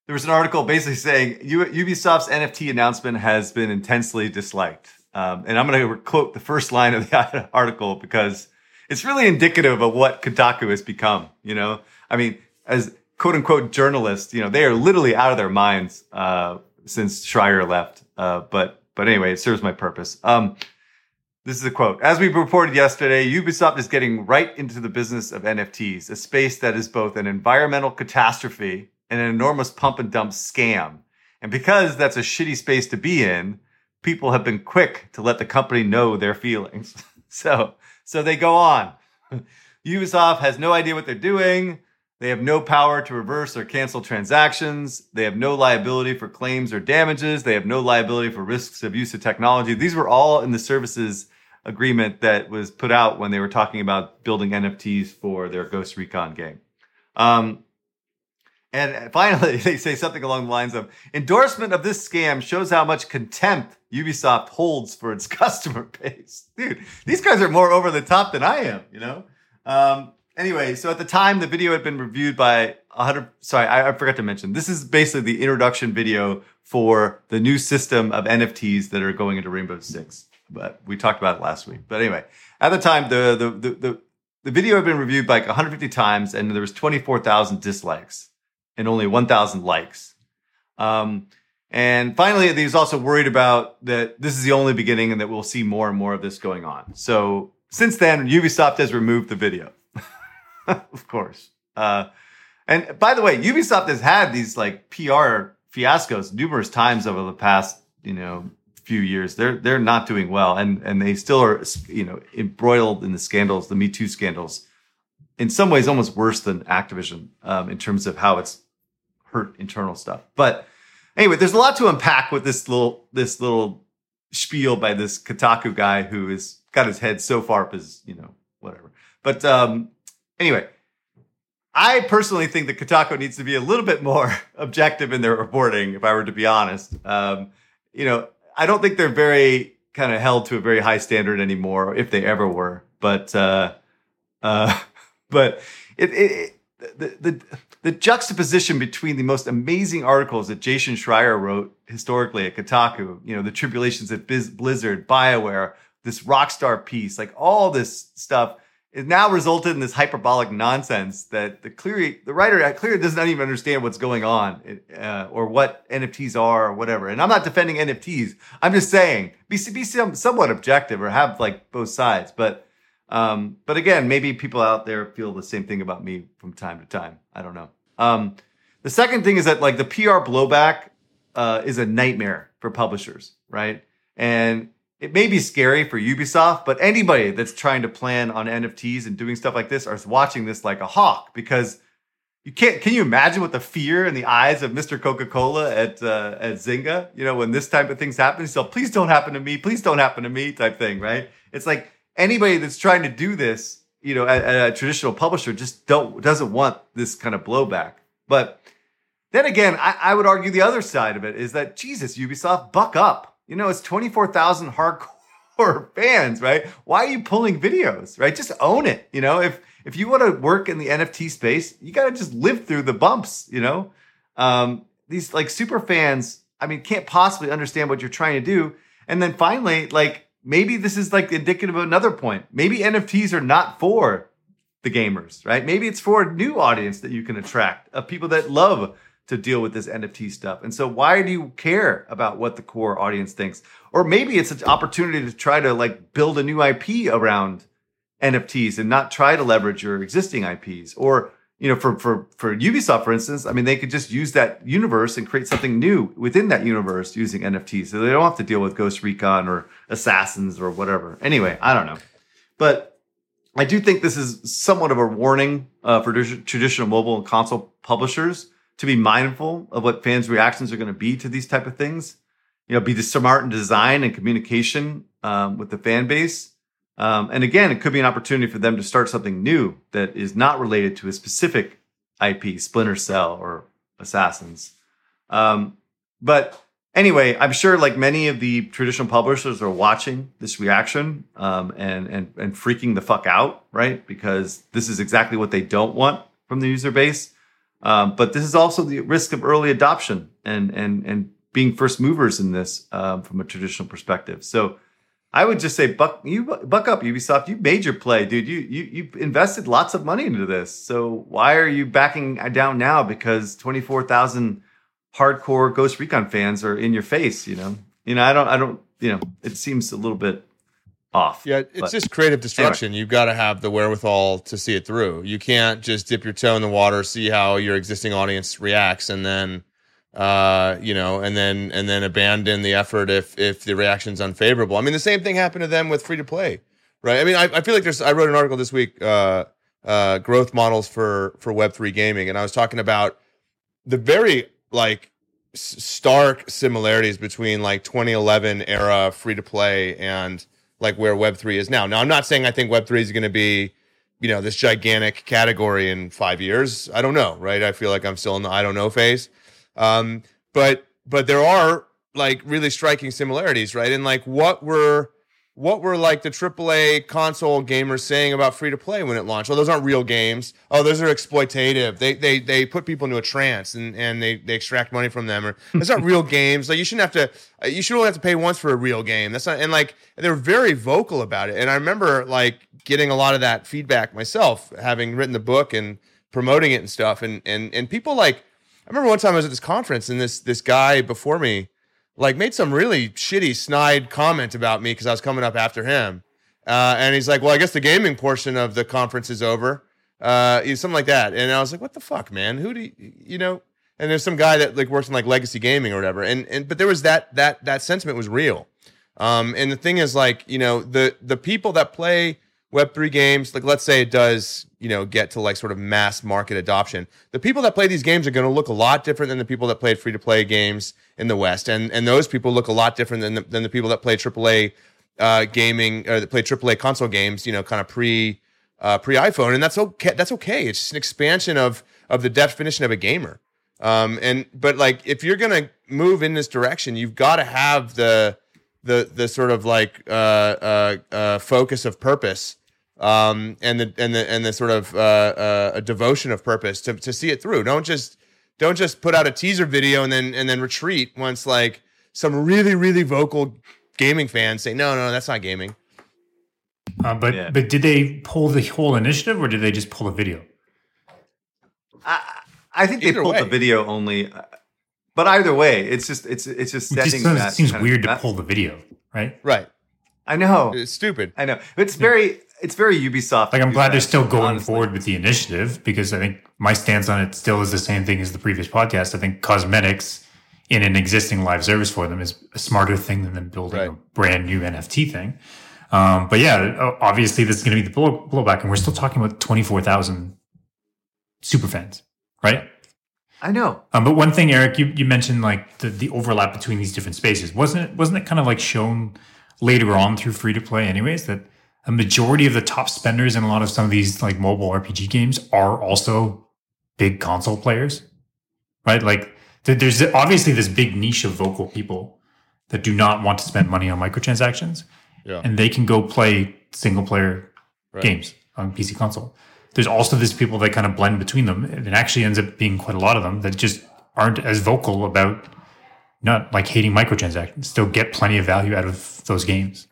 there was an article basically saying ubisoft's nft announcement has been intensely disliked. Um, and i'm going to quote the first line of the article because it's really indicative of what Kotaku has become. You know, I mean, as quote unquote journalists, you know, they are literally out of their minds uh, since Schreier left. Uh, but but anyway, it serves my purpose. Um, this is a quote. As we reported yesterday, Ubisoft is getting right into the business of NFTs, a space that is both an environmental catastrophe and an enormous pump and dump scam. And because that's a shitty space to be in, people have been quick to let the company know their feelings. so so they go on. Ubisoft has no idea what they're doing. They have no power to reverse or cancel transactions. They have no liability for claims or damages. They have no liability for risks of use of technology. These were all in the services agreement that was put out when they were talking about building NFTs for their Ghost Recon game. Um, and finally, they say something along the lines of endorsement of this scam shows how much contempt Ubisoft holds for its customer base. Dude, these guys are more over the top than I am, you know? Um, anyway, so at the time, the video had been reviewed by 100. Sorry, I, I forgot to mention. This is basically the introduction video for the new system of NFTs that are going into Rainbow Six. But we talked about it last week. But anyway, at the time, the the the the, the video had been reviewed like 150 times, and there was 24,000 dislikes and only 1,000 likes. Um, and finally, he was also worried about that this is the only beginning and that we'll see more and more of this going on. So since then, Ubisoft has removed the video, of course. Uh, and by the way, Ubisoft has had these like PR fiascos numerous times over the past, you know, few years. They're they're not doing well, and and they still are, you know, embroiled in the scandals, the Me Too scandals. In some ways, almost worse than Activision um, in terms of how it's hurt internal stuff. But anyway, there's a lot to unpack with this little this little spiel by this Kotaku guy who has got his head so far up as you know whatever. But um, anyway, I personally think that Kotaku needs to be a little bit more objective in their reporting. If I were to be honest, um, you know, I don't think they're very kind of held to a very high standard anymore, if they ever were. But uh, uh, but it, it the, the the juxtaposition between the most amazing articles that Jason Schreier wrote historically at Kotaku, you know, the tribulations at Biz- Blizzard, BioWare, this Rockstar piece, like all this stuff, is now resulted in this hyperbolic nonsense that the clearly the writer clearly does not even understand what's going on uh, or what NFTs are or whatever. And I'm not defending NFTs. I'm just saying be be some, somewhat objective or have like both sides. But um, but again, maybe people out there feel the same thing about me from time to time. I don't know. Um, the second thing is that like the PR blowback uh, is a nightmare for publishers, right? And it may be scary for Ubisoft, but anybody that's trying to plan on NFTs and doing stuff like this are watching this like a hawk because you can't. Can you imagine what the fear in the eyes of Mr. Coca Cola at uh, at Zynga? You know, when this type of things happen, so please don't happen to me, please don't happen to me, type thing, right? It's like anybody that's trying to do this, you know, at a traditional publisher just don't doesn't want this kind of blowback. But then again, I, I would argue the other side of it is that Jesus, Ubisoft, buck up. You know, it's twenty four thousand hardcore fans, right? Why are you pulling videos, right? Just own it. You know, if if you want to work in the NFT space, you got to just live through the bumps. You know, um, these like super fans, I mean, can't possibly understand what you're trying to do. And then finally, like maybe this is like indicative of another point. Maybe NFTs are not for the gamers, right? Maybe it's for a new audience that you can attract of people that love to deal with this NFT stuff. And so why do you care about what the core audience thinks? Or maybe it's an opportunity to try to like build a new IP around NFTs and not try to leverage your existing IPs. Or, you know, for for for Ubisoft, for instance, I mean, they could just use that universe and create something new within that universe using NFTs. So they don't have to deal with Ghost Recon or Assassins or whatever. Anyway, I don't know. But I do think this is somewhat of a warning uh, for traditional mobile and console publishers to be mindful of what fans' reactions are going to be to these type of things. You know, be smart in design and communication um, with the fan base. Um, and again, it could be an opportunity for them to start something new that is not related to a specific IP, Splinter Cell or Assassins. Um, but anyway, I'm sure like many of the traditional publishers are watching this reaction um, and and and freaking the fuck out, right? Because this is exactly what they don't want from the user base. Um, but this is also the risk of early adoption and and and being first movers in this um, from a traditional perspective. So I would just say buck you buck up Ubisoft. You made your play, dude. You you you invested lots of money into this. So why are you backing down now? Because twenty four thousand hardcore Ghost Recon fans are in your face. You know. You know. I don't. I don't. You know. It seems a little bit off. Yeah, it's but, just creative destruction. Anyway. You've got to have the wherewithal to see it through. You can't just dip your toe in the water, see how your existing audience reacts, and then uh, you know, and then and then abandon the effort if if the reaction's unfavorable. I mean, the same thing happened to them with free to play, right? I mean, I, I feel like there's. I wrote an article this week, uh, uh, growth models for for Web three gaming, and I was talking about the very like stark similarities between like 2011 era free to play and like where Web3 is now. Now, I'm not saying I think Web3 is going to be, you know, this gigantic category in five years. I don't know, right? I feel like I'm still in the I don't know phase. Um, but but there are like really striking similarities, right? And like what were what were like the AAA console gamers saying about free to play when it launched? Well, those aren't real games. Oh, those are exploitative. They they they put people into a trance and, and they, they extract money from them. Or those aren't real games. Like you shouldn't have to. uh, You should only have to pay once for a real game. That's not. And like they're very vocal about it. And I remember like getting a lot of that feedback myself, having written the book and promoting it and stuff. And and and people like remember one time I was at this conference and this this guy before me like made some really shitty snide comment about me because I was coming up after him. Uh, and he's like, "Well, I guess the gaming portion of the conference is over." Uh, something like that. And I was like, "What the fuck, man? Who do you, you know?" And there's some guy that like works in like legacy gaming or whatever. And and but there was that that that sentiment was real. Um, and the thing is, like, you know, the the people that play Web three games, like let's say it does, you know, get to like sort of mass market adoption. The people that play these games are going to look a lot different than the people that played free to play games in the West, and and those people look a lot different than the, than the people that play AAA uh, gaming or that play AAA console games. You know, kind of pre uh, pre iPhone, and that's okay. That's okay. It's just an expansion of of the definition of a gamer. Um, and but like if you're gonna move in this direction, you've got to have the the the sort of like uh, uh, uh, focus of purpose um, and the and the and the sort of uh, uh, a devotion of purpose to to see it through. Don't just don't just put out a teaser video and then and then retreat once like some really really vocal gaming fans say no no that's not gaming. Uh, but Yeah. but did they pull the whole initiative or did they just pull the video? I, I think they pulled way. the video only, uh, but either way, it's just it's it's just It setting just that. seems, seems weird to that- pull the video, right? Right, I know, it's stupid. I know. It's very it's very Ubisoft. Like I'm glad they're still going honestly. forward with the initiative because I think my stance on it still is the same thing as the previous podcast. I think cosmetics in an existing live service for them is a smarter thing than them building a brand new NFT thing. Um, but yeah, obviously this is going to be the blow, blowback, and we're still talking about twenty four thousand super fans, right? I know. Um, but one thing, Eric, you, you mentioned like the, the overlap between these different spaces. Wasn't it wasn't it kind of like shown later on through free to play anyways that a majority of the top spenders in a lot of some of these like mobile RPG games are also big console players, right? Like th- there's obviously this big niche of vocal people that do not want to spend money on microtransactions, Yeah. and they can go play single player Right. games on PC console. There's also this people that kind of blend between them. and It actually ends up being quite a lot of them that just aren't as vocal about not like hating microtransactions. Still get plenty of value out of those games.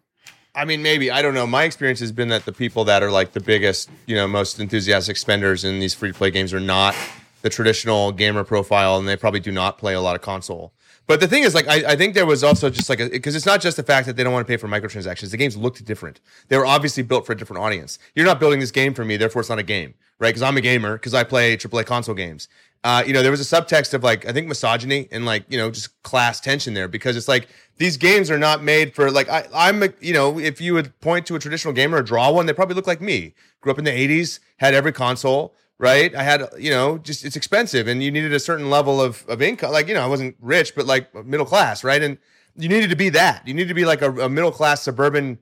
I mean, maybe I don't know. My experience has been that the people that are like the biggest, you know, most enthusiastic spenders in these free to play games are not the traditional gamer profile, and they probably do not play a lot of console. But the thing is, like, I, I think there was also just like because it's not just the fact that they don't want to pay for microtransactions. The games looked different. They were obviously built for a different audience. You're not building this game for me, therefore it's not a game, right? Because I'm a gamer because I play AAA console games. Uh, you know, there was a subtext of like I think misogyny and like you know just class tension there because it's like these games are not made for like I, I'm a, you know if you would point to a traditional gamer or draw one, they probably look like me. Grew up in the '80s, had every console, right? I had you know just it's expensive and you needed a certain level of of income. Like you know I wasn't rich, but like middle class, right? And you needed to be that. You needed to be like a, a middle class suburban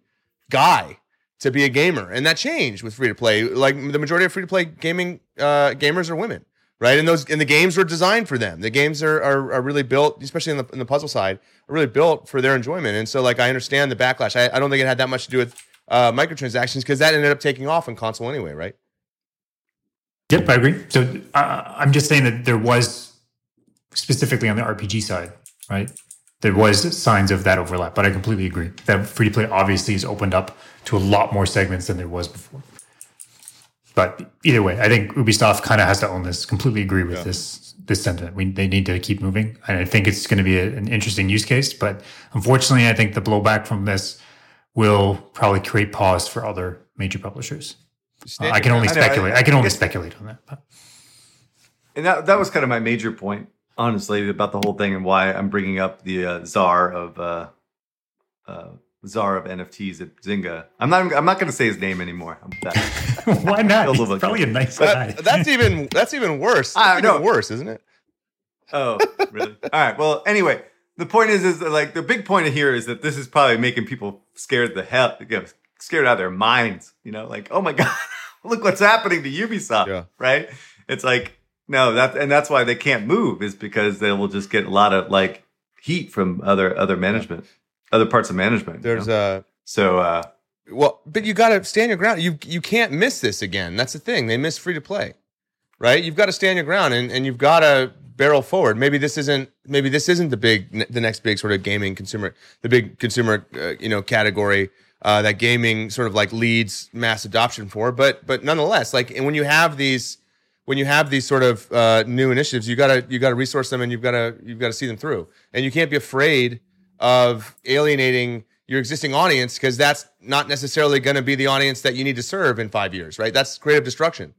guy to be a gamer, and that changed with free to play. Like the majority of free to play gaming uh, gamers are women, right? And those and the games were designed for them. The games are are, are really built, especially in the in the puzzle side, are really built for their enjoyment. And so, like, I understand the backlash. I, I don't think it had that much to do with uh, microtransactions because that ended up taking off in console anyway, right? Yep, I agree. So uh, I'm just saying that there was specifically on the RPG side, right? There was signs of that overlap, but I completely agree that free to play obviously has opened up to a lot more segments than there was before. But either way, I think Ubisoft kind of has to own this. Completely agree with this this sentiment. We they need to keep moving, and I think it's going to be a, an interesting use case. But unfortunately, I think the blowback from this will probably create pause for other major publishers. Uh, I can only I know, I- speculate. I, can I only guess- speculate on that. But. And that that was kind of my major point, honestly, about the whole thing and why I'm bringing up the uh, czar of uh, uh, czar of NFTs at Zynga. I'm not I'm not going to say his name anymore. Why not? He's little bit probably a nice guy. That, that's even that's even worse. I That's know. even worse, isn't it? Oh, really? All right. Well, anyway, the point is, is that, like the big point here is that this is probably making people scared the hell, you know, scared out of their minds. You know, like oh my god, look what's happening to Ubisoft. Yeah. Right? It's like no, that and that's why they can't move is because they will just get a lot of like heat from other other management, other parts of management. you There's know? uh So, uh, well, but you got to stand your ground. You you can't miss this again. That's the thing. They miss free to play, right? You've got to stand your ground, and, and you've got to barrel forward. Maybe this isn't maybe this isn't the big the next big sort of gaming consumer the big consumer uh, you know category uh, that gaming sort of like leads mass adoption for. But but nonetheless, like and when you have these when you have these sort of uh, new initiatives, you gotta you gotta resource them and you've gotta you've gotta see them through, and you can't be afraid of alienating your existing audience because that's not necessarily going to be the audience that you need to serve in five years, right? That's creative destruction.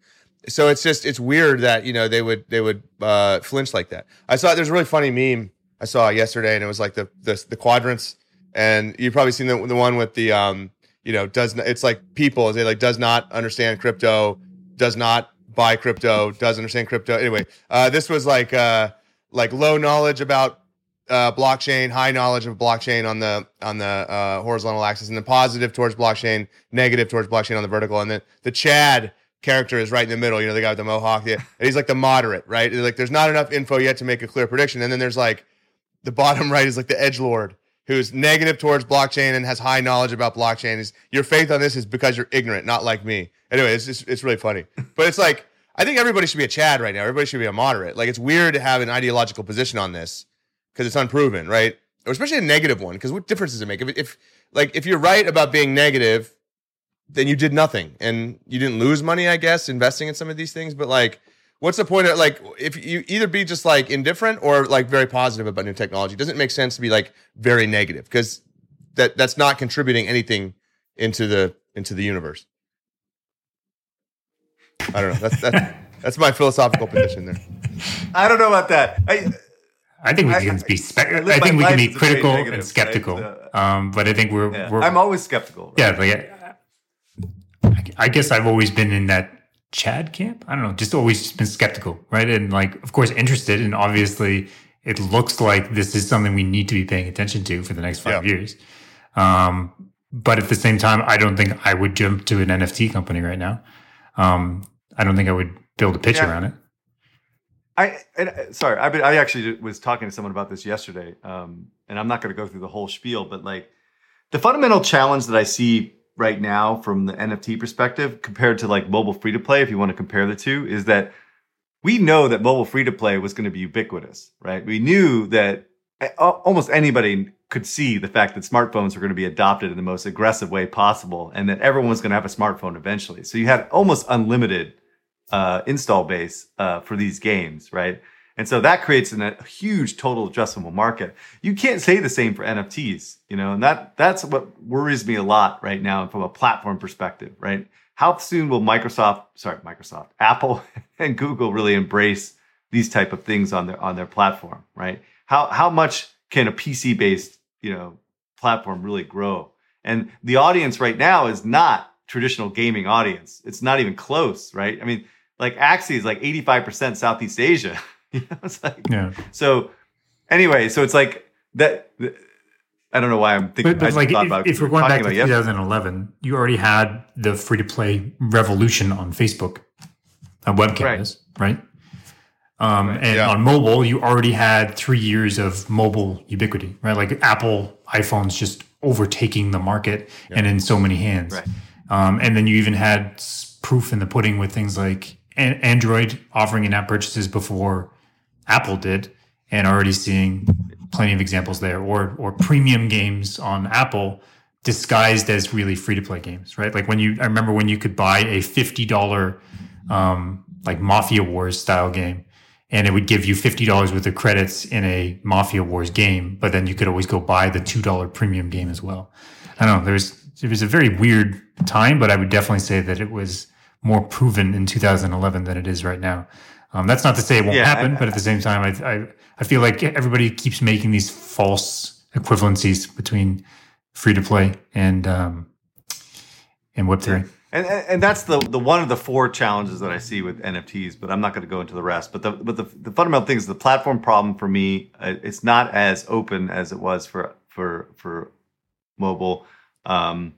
So it's just it's weird that you know they would they would uh, flinch like that. I saw there's a really funny meme I saw yesterday, and it was like the the, the quadrants, and you've probably seen the the one with the um you know does it's like people is it like does not understand crypto, does not buy crypto, does understand crypto. Anyway, uh, this was like uh like low knowledge about uh, blockchain, high knowledge of blockchain on the on the uh, horizontal axis, and then positive towards blockchain, negative towards blockchain on the vertical, and then the Chad character is right in the middle. You know, the guy with the mohawk, yeah, and he's like the moderate, right? Like, there's not enough info yet to make a clear prediction, and then there's like the bottom right is like the edge lord who's negative towards blockchain and has high knowledge about blockchain. Is your faith on this is because you're ignorant, not like me. Anyway, it's just it's really funny, but it's like I think everybody should be a Chad right now. Everybody should be a moderate. Like it's weird to have an ideological position on this because it's unproven, right? Or especially a negative one, because what difference does it make? If, if like if you're right about being negative, then you did nothing and you didn't lose money, I guess, investing in some of these things. But like, what's the point of like if you either be just like indifferent or like very positive about new technology? It doesn't make sense to be like very negative because that that's not contributing anything into the into the universe. I don't know. That's that's, that's my philosophical position there. I don't know about that. I, I think we can be. Spe- I, I think we can be critical negative, and skeptical. Right? So, um, but I think we're, yeah. we're. I'm always skeptical. Right? Yeah, like I guess I've always been in that Chad camp. I don't know, just always been skeptical, right? And like, of course, interested, and obviously, it looks like this is something we need to be paying attention to for the next five yeah. years. Um, but at the same time, I don't think I would jump to an NFT company right now. Um, I don't think I would build a pitch yeah. around it. I and, uh, sorry, I I actually was talking to someone about this yesterday, um, and I'm not going to go through the whole spiel, but like the fundamental challenge that I see right now from the NFT perspective compared to like mobile free to play, if you want to compare the two, is that we know that mobile free to play was going to be ubiquitous, right? We knew that almost anybody could see the fact that smartphones were going to be adopted in the most aggressive way possible and that everyone was going to have a smartphone eventually. So you had almost unlimited uh, install base uh, for these games, right? And so that creates an, a huge total addressable market. You can't say the same for NFTs, you know, and that that's what worries me a lot right now from a platform perspective, right? How soon will Microsoft, sorry, Microsoft, Apple and Google really embrace these type of things on their on their platform, right? How how much can a PC based, you know, platform really grow? And the audience right now is not traditional gaming audience. It's not even close, right? I mean, like Axie is like 85% Southeast Asia. you know, it's like, yeah. So anyway, so it's like that. I don't know why I'm thinking. But, but like, if, if we're going back to 2011, you already had the free to play revolution on Facebook, on webcams, right? right? Um, right. And yeah. on mobile, you already had three years of mobile ubiquity, right? Like Apple iPhones just overtaking the market yeah. and in so many hands. Right. Um, and then you even had proof in the pudding with things like Android offering in-app purchases before Apple did, and already seeing plenty of examples there, or or premium games on Apple disguised as really free-to-play games, right? Like when you, I remember when you could buy a fifty dollar um, like Mafia Wars style game, and it would give you fifty dollars worth of credits in a Mafia Wars game, but then you could always go buy the two dollar premium game as well. I don't know. There's it was a very weird time, but I would definitely say that it was more proven in 2011 than it is right now. Um, that's not to say it won't yeah, happen, I, but at the same time, I, I, I feel like everybody keeps making these false equivalencies between free to play and um, and Web three. And, and that's the the one of the four challenges that I see with NFTs, but I'm not going to go into the rest. But the but the, the fundamental thing is the platform problem for me. Uh, it's not as open as it was for for for mobile. Um,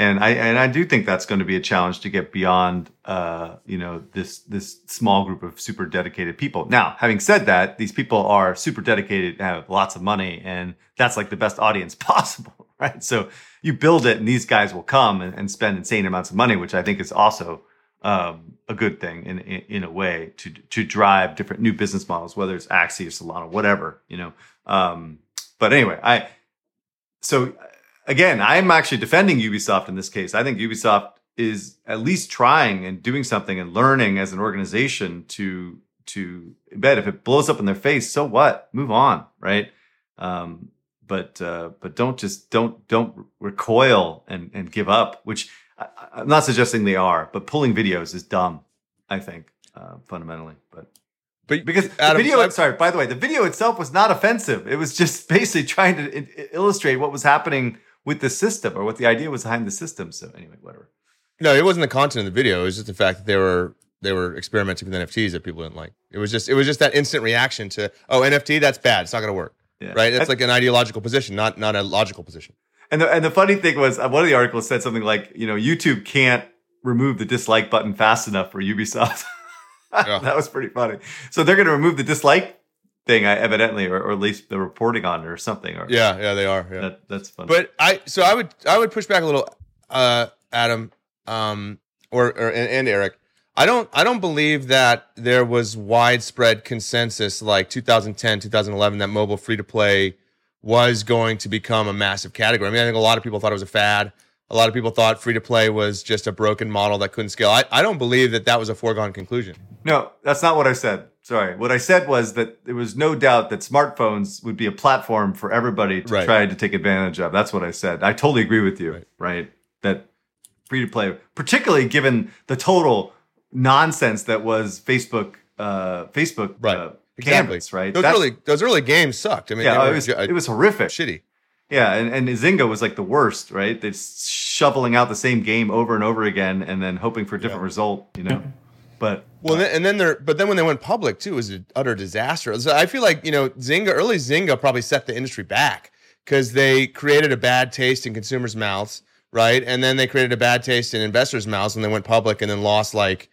and I and I do think that's going to be a challenge to get beyond uh, you know this this small group of super dedicated people. Now, having said that, these people are super dedicated, have lots of money, and that's like the best audience possible, right? So you build it, and these guys will come and, and spend insane amounts of money, which I think is also um, a good thing in, in, in a way to to drive different new business models, whether it's Axie or Solana, whatever you know. Um, but anyway, I so again, I'm actually defending Ubisoft in this case. I think Ubisoft is at least trying and doing something and learning as an organization to to embed. If it blows up in their face, so what? Move on, right? Um, but uh, but don't just don't don't recoil and and give up. Which I, I'm not suggesting they are, but pulling videos is dumb. I think uh, fundamentally, but But because Adam, the video. I- sorry, by the way, the video itself was not offensive. It was just basically trying to illustrate what was happening with the system or what the idea was behind the system. So anyway, whatever. No, it wasn't the content of the video. It was just the fact that they were they were experimenting with NFTs that people didn't like. It was just it was just that instant reaction to oh NFT that's bad. It's not going to work. Yeah. Right? That's And- like an ideological position, not not a logical position. And the and the funny thing was, uh, one of the articles said something like, you know, YouTube can't remove the dislike button fast enough for Ubisoft. That was pretty funny. So they're going to remove the dislike thing, I- evidently, or, or at least the reporting on it or something. Or Yeah, yeah, they are. Yeah. that, that's funny. But I so I would I would push back a little, uh, Adam, um, or, or and, and Eric. I don't I don't believe that there was widespread consensus like 2010 2011 that mobile free to play was going to become a massive category. I mean, I think a lot of people thought it was a fad. A lot of people thought free to play was just a broken model that couldn't scale. I, I don't believe that that was a foregone conclusion. No, that's not what I said. Sorry. What I said was that there was no doubt that smartphones would be a platform for everybody to Right. try to take advantage of. That's what I said. I totally agree with you, right? Right. That free to play, particularly given the total nonsense that was Facebook, uh, Facebook, Right. uh, Exactly. canvas, right? Those That's- early those early games sucked. I mean, yeah, were it was ju- it was horrific. shitty. Yeah, and, and Zynga was like the worst, right? They're shoveling out the same game over and over again, and then hoping for a different Yeah. result. You know, but Well, then, and then they're, but then when they went public too, it was an utter disaster. So I feel like you know, Zynga, early Zynga probably set the industry back because they created a bad taste in consumers' mouths, right? And then they created a bad taste in investors' mouths, and they went public, and then lost like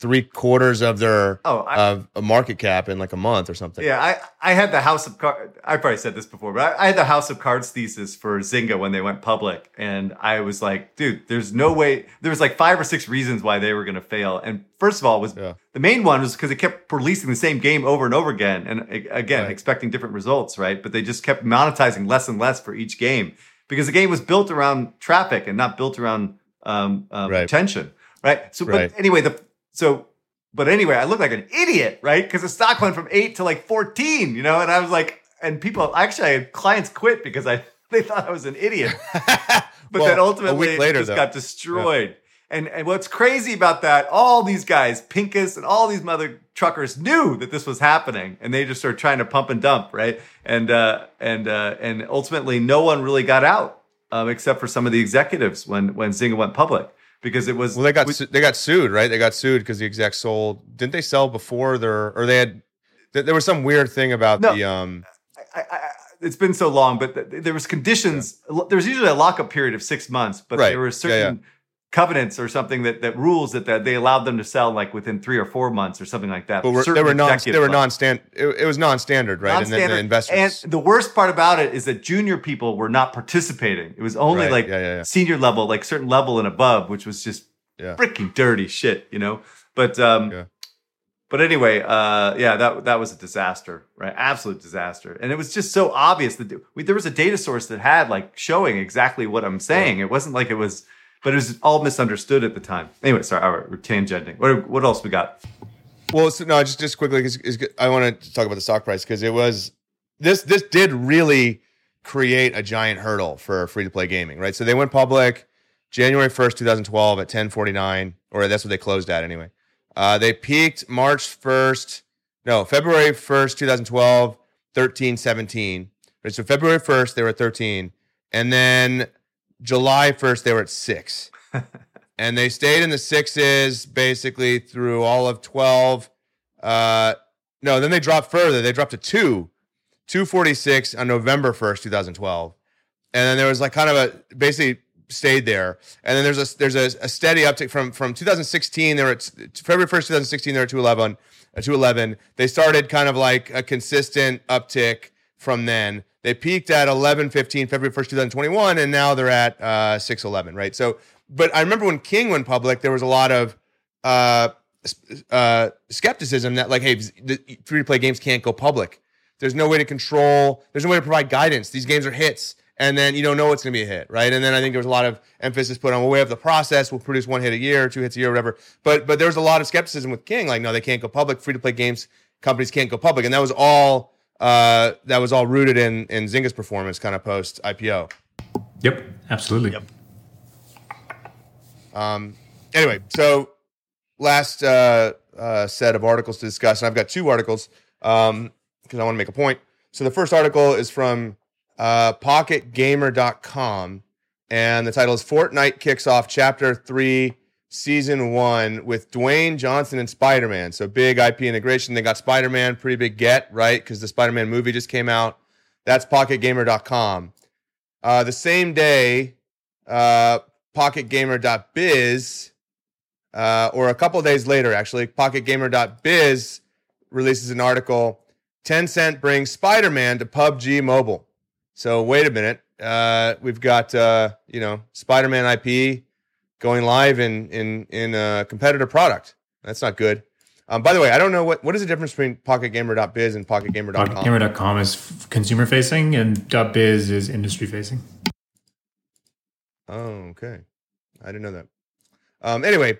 three quarters of their Oh, I- of a market cap in like a month or something. Yeah, I, I had the House of Cards. I probably said this before, but I, I had the House of Cards thesis for Zynga when they went public, and I was like, dude, there's no way. There was like five or six reasons why they were going to fail, and first of all was Yeah. the main one was because they kept releasing the same game over and over again, and again Right. expecting different results, right? But they just kept monetizing less and less for each game because the game was built around traffic and not built around um, um, Right. retention, right? So, Right. but anyway, the so but anyway, I looked like an idiot, right? Because the stock went from eight to like 14, you know, and I was like, and people actually I had clients quit because I they thought I was an idiot. But Well, then ultimately later, it just though. got destroyed. And and what's crazy about that, all these guys, Pincus and all these mother truckers knew that this was happening and they just started trying to pump and dump, right? And uh and uh and ultimately no one really got out um, except for some of the executives when when Zynga went public. Because it was Well, they got we- su- they got sued, right? They got sued because the execs sold. Didn't they sell before their or they had? th- There was some weird thing about No. the um. I, I, I, it's been so long, but th- there was conditions. There was usually a lockup period of six months, but Right. there were Yeah, certain covenants or something that, that rules that, that they allowed them to sell like within three or four months or something like that. But were, they were non. They were non-stand. It, it was non-standard, right? And then the investors. And the worst part about it is that junior people were not participating. It was only Right. like Yeah, yeah, yeah. senior level, like certain level and above, which was just freaking dirty shit, you know. But um, but anyway, uh, yeah, that that was a disaster, right? Absolute disaster, and it was just so obvious that we, there was a data source that had like showing exactly what I'm saying. It wasn't like it was, but it was all misunderstood at the time. Anyway, sorry, right, we're tangenting. What what else we got? Well, so, no, just just quickly, 'cause I want to talk about the stock price because it was this this did really create a giant hurdle for free to play gaming, right? So they went public January first, two thousand twelve, at ten forty nine, or that's what they closed at anyway. Uh, they peaked March first, no, February first, two thousand twelve, thirteen seventeen. Right, so February first they were thirteen, and then July first they were at six. And they stayed in the sixes basically through all of 12 uh no then they dropped further. They dropped to two 246 on november 1st 2012 and then there was like kind of a basically stayed there. And then there's a there's a, a steady uptick from from 2016 they were at february 1st 2016 they were at 211 uh, 211 they started kind of like a consistent uptick from then they peaked at 1115 February 1st, 2021, and now they're at uh, 611, right? So, but I remember when King went public, there was a lot of uh, uh, skepticism that like, hey, free to play games can't go public. There's no way to control. There's no way to provide guidance. These games are hits, and then you don't know what's going to be a hit, right? And then I think there was a lot of emphasis put on, well, we have the process. We'll produce one hit a year, two hits a year, whatever. But but there was a lot of skepticism with King, like, no, they can't go public. Free to play games companies can't go public, and that was all uh, that was all rooted in in Zynga's performance, kind of post IPO. Yep, absolutely. Yep. Um. Anyway, so last uh, uh, set of articles to discuss, and I've got two articles because um, I want to make a point. So the first article is from uh, PocketGamer.com, and the title is "Fortnite Kicks Off Chapter Three season one with Dwayne Johnson and Spider Man. So big IP integration. They got Spider Man, pretty big get, right? Because the Spider Man movie just came out. That's pocketgamer.com. Uh, the same day, uh, pocketgamer.biz, uh, or a couple days later, actually, pocketgamer.biz releases an article Tencent brings Spider Man to PUBG Mobile. So wait a minute. Uh, we've got, uh, you know, Spider Man IP going live in in in a competitor product. That's not good. Um, by the way, I don't know what what is the difference between PocketGamer.biz and PocketGamer.com. PocketGamer.com is consumer facing, and .biz is industry facing. Oh, okay. I didn't know that. Um, anyway,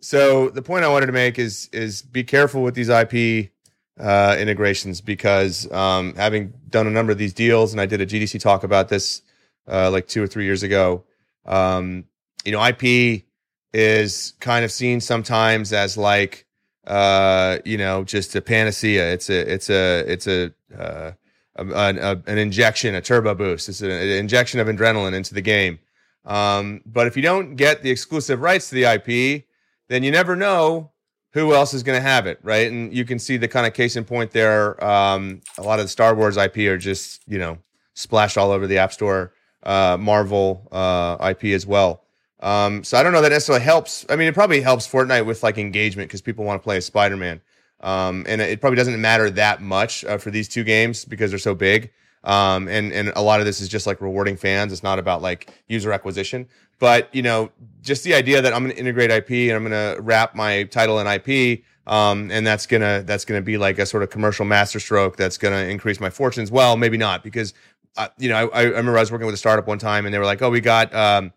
so the point I wanted to make is is be careful with these IP uh, integrations because um, having done a number of these deals, and I did a GDC talk about this uh, like two or three years ago. Um, you know, IP is kind of seen sometimes as like, uh, you know, just a panacea. It's a, it's a, it's a, uh, a, a, an injection, a turbo boost. It's an, an injection of adrenaline into the game. Um, but if you don't get the exclusive rights to the IP, then you never know who else is going to have it, right? And you can see the kind of case in point there. Um, a lot of the Star Wars IP are just, you know, splashed all over the App Store. Uh, Marvel uh, IP as well. Um, so I don't know that necessarily helps. I mean, it probably helps Fortnite with like engagement because people want to play as Spider Man. Um, and it probably doesn't matter that much uh, for these two games because they're so big. Um, and and a lot of this is just like rewarding fans. It's not about like user acquisition. But you know, just the idea that I'm going to integrate IP and I'm going to wrap my title in IP, um, and that's gonna that's gonna be like a sort of commercial masterstroke that's to increase my fortunes. Well, maybe not because uh, you know I, I remember I was working with a startup one time and they were like, oh, we got um,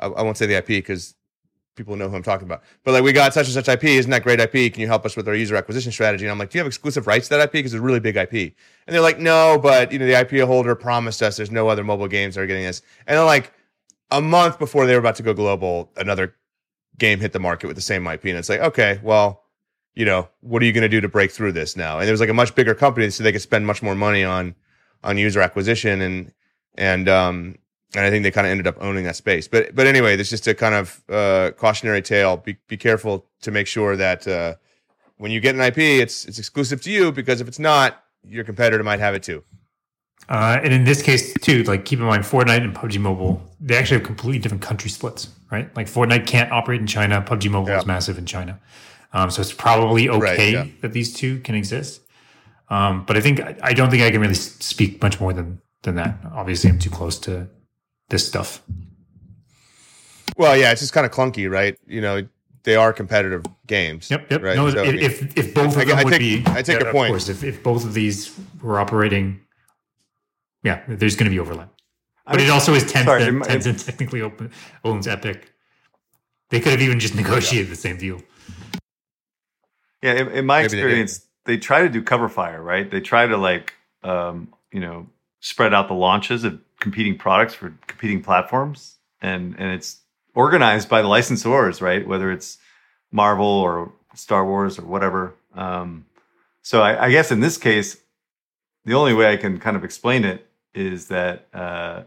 I, I won't say the IP because people know who I'm talking about. But like, we got such and such IP. Isn't that great IP? Can you help us with our user acquisition strategy? And I'm like, do you have exclusive rights to that IP? Because it's a really big IP. And they're like, no, but you know, the IP holder promised us there's no other mobile games that are getting this. And then like a month before they were about to go global, another game hit the market with the same IP. And it's like, okay, well, you know, what are you going to do to break through this now? And there was like a much bigger company, so they could spend much more money on on user acquisition and and um and I think they kind of ended up owning that space. But but anyway, this is just a kind of uh, cautionary tale. Be be careful to make sure that uh, when you get an IP, it's it's exclusive to you because if it's not, your competitor might have it too. Uh, and in this case, too, like keep in mind, Fortnite and PUBG Mobile, they actually have completely different country splits, right? Like Fortnite can't operate in China. PUBG Mobile yeah. is massive in China, um, so it's probably okay right, yeah. that these two can exist. Um, but I think I don't think I can really speak much more than than that. Obviously, I'm too close to this stuff. Well, yeah, it's just kind of clunky, right? You know, they are competitive games. Yep, yep. Right? No, so, if, if both of I, them I would take, be, I take yeah, a point. Of course, if, if both of these were operating, yeah, there's going to be overlap. But I mean, it also is Tencent. Sorry, Tencent technically open, owns Epic. They could have even just negotiated yeah. the same deal. Yeah, in, in my Maybe experience, they, they, try to do cover fire, right? They try to like, um, you know, spread out the launches of competing products for competing platforms, and and it's organized by the licensors, right? Whether it's Marvel or Star Wars or whatever. Um, so I, I, guess in this case, the only way I can kind of explain it is that uh,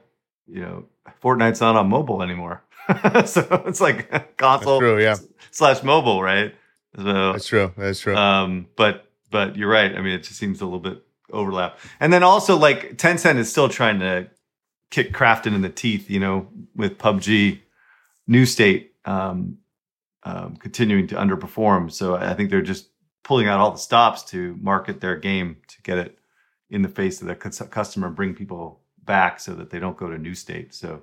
you know Fortnite's not on mobile anymore, so it's like console true, yeah. slash mobile, right? So that's true. That's true. Um, but but you're right. I mean, it just seems a little bit overlap. And then also like Tencent is still trying to kick Krafton in the teeth, you know, with PUBG New State um, um, continuing to underperform. So I think they're just pulling out all the stops to market their game to get it, in the face of the cus- customer and bring people back so that they don't go to new state. So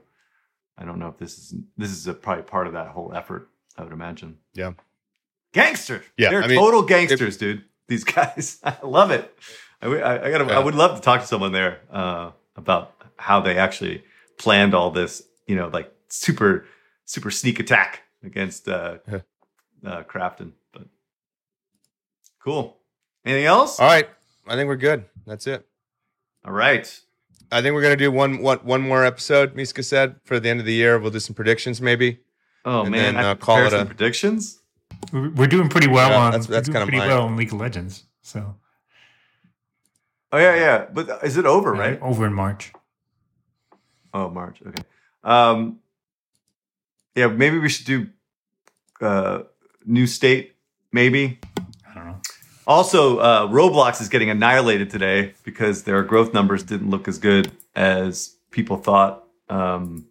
I don't know if this is this is a, probably part of that whole effort. I would imagine. Yeah. Gangster. Yeah, They're I mean, total gangsters, dude. These guys. I love it. I, I, I gotta. Yeah. I would love to talk to someone there uh, about how they actually planned all this. You know, like super super sneak attack against uh, Yeah. uh, Krafton. But cool. Anything else? All right. I think we're good. That's it. All right. I think we're gonna do one one one more episode. Mishka said for the end of the year. We'll do some predictions, maybe. Oh And man, then, uh, call it a- predictions. We're we're doing pretty well Yeah, on that's- that's we're kinda pretty my- well on League of Legends. So Oh yeah, yeah. But is it over, yeah, right? over in March. Oh, March. Okay. Um, yeah, maybe we should do uh, new state. Maybe. I don't know. Also, uh, Roblox is getting annihilated today because their growth numbers didn't look as good as people thought. Um,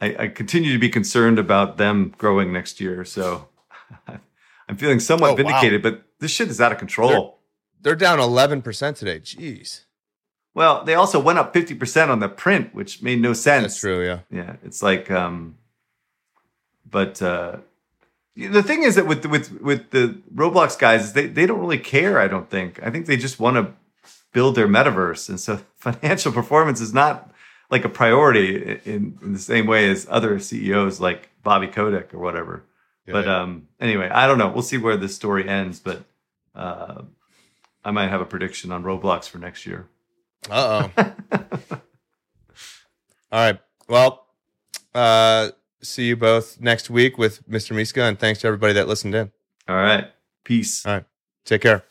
I, I continue to be concerned about them growing next year, so I'm feeling somewhat Oh, wow. vindicated. But this shit is out of control. They're down eleven percent today. Jeez. Well, they also went up 50% on the print, which made no sense. That's true. Yeah. Yeah, it's like, um, but uh, the thing is that with with with the Roblox guys, they they don't really care. I don't think. I think they just want to build their metaverse, and so financial performance is not like a priority in, in the same way as other CEOs like Bobby Kotick or whatever. Yeah, but yeah. um, anyway, I don't know. We'll see where this story ends, but uh, I might have a prediction on Roblox for next year. Uh oh. All right. Well, uh, see you both next week with Mr. Mishka, and thanks to everybody that listened in. All right, peace. All right. Take care.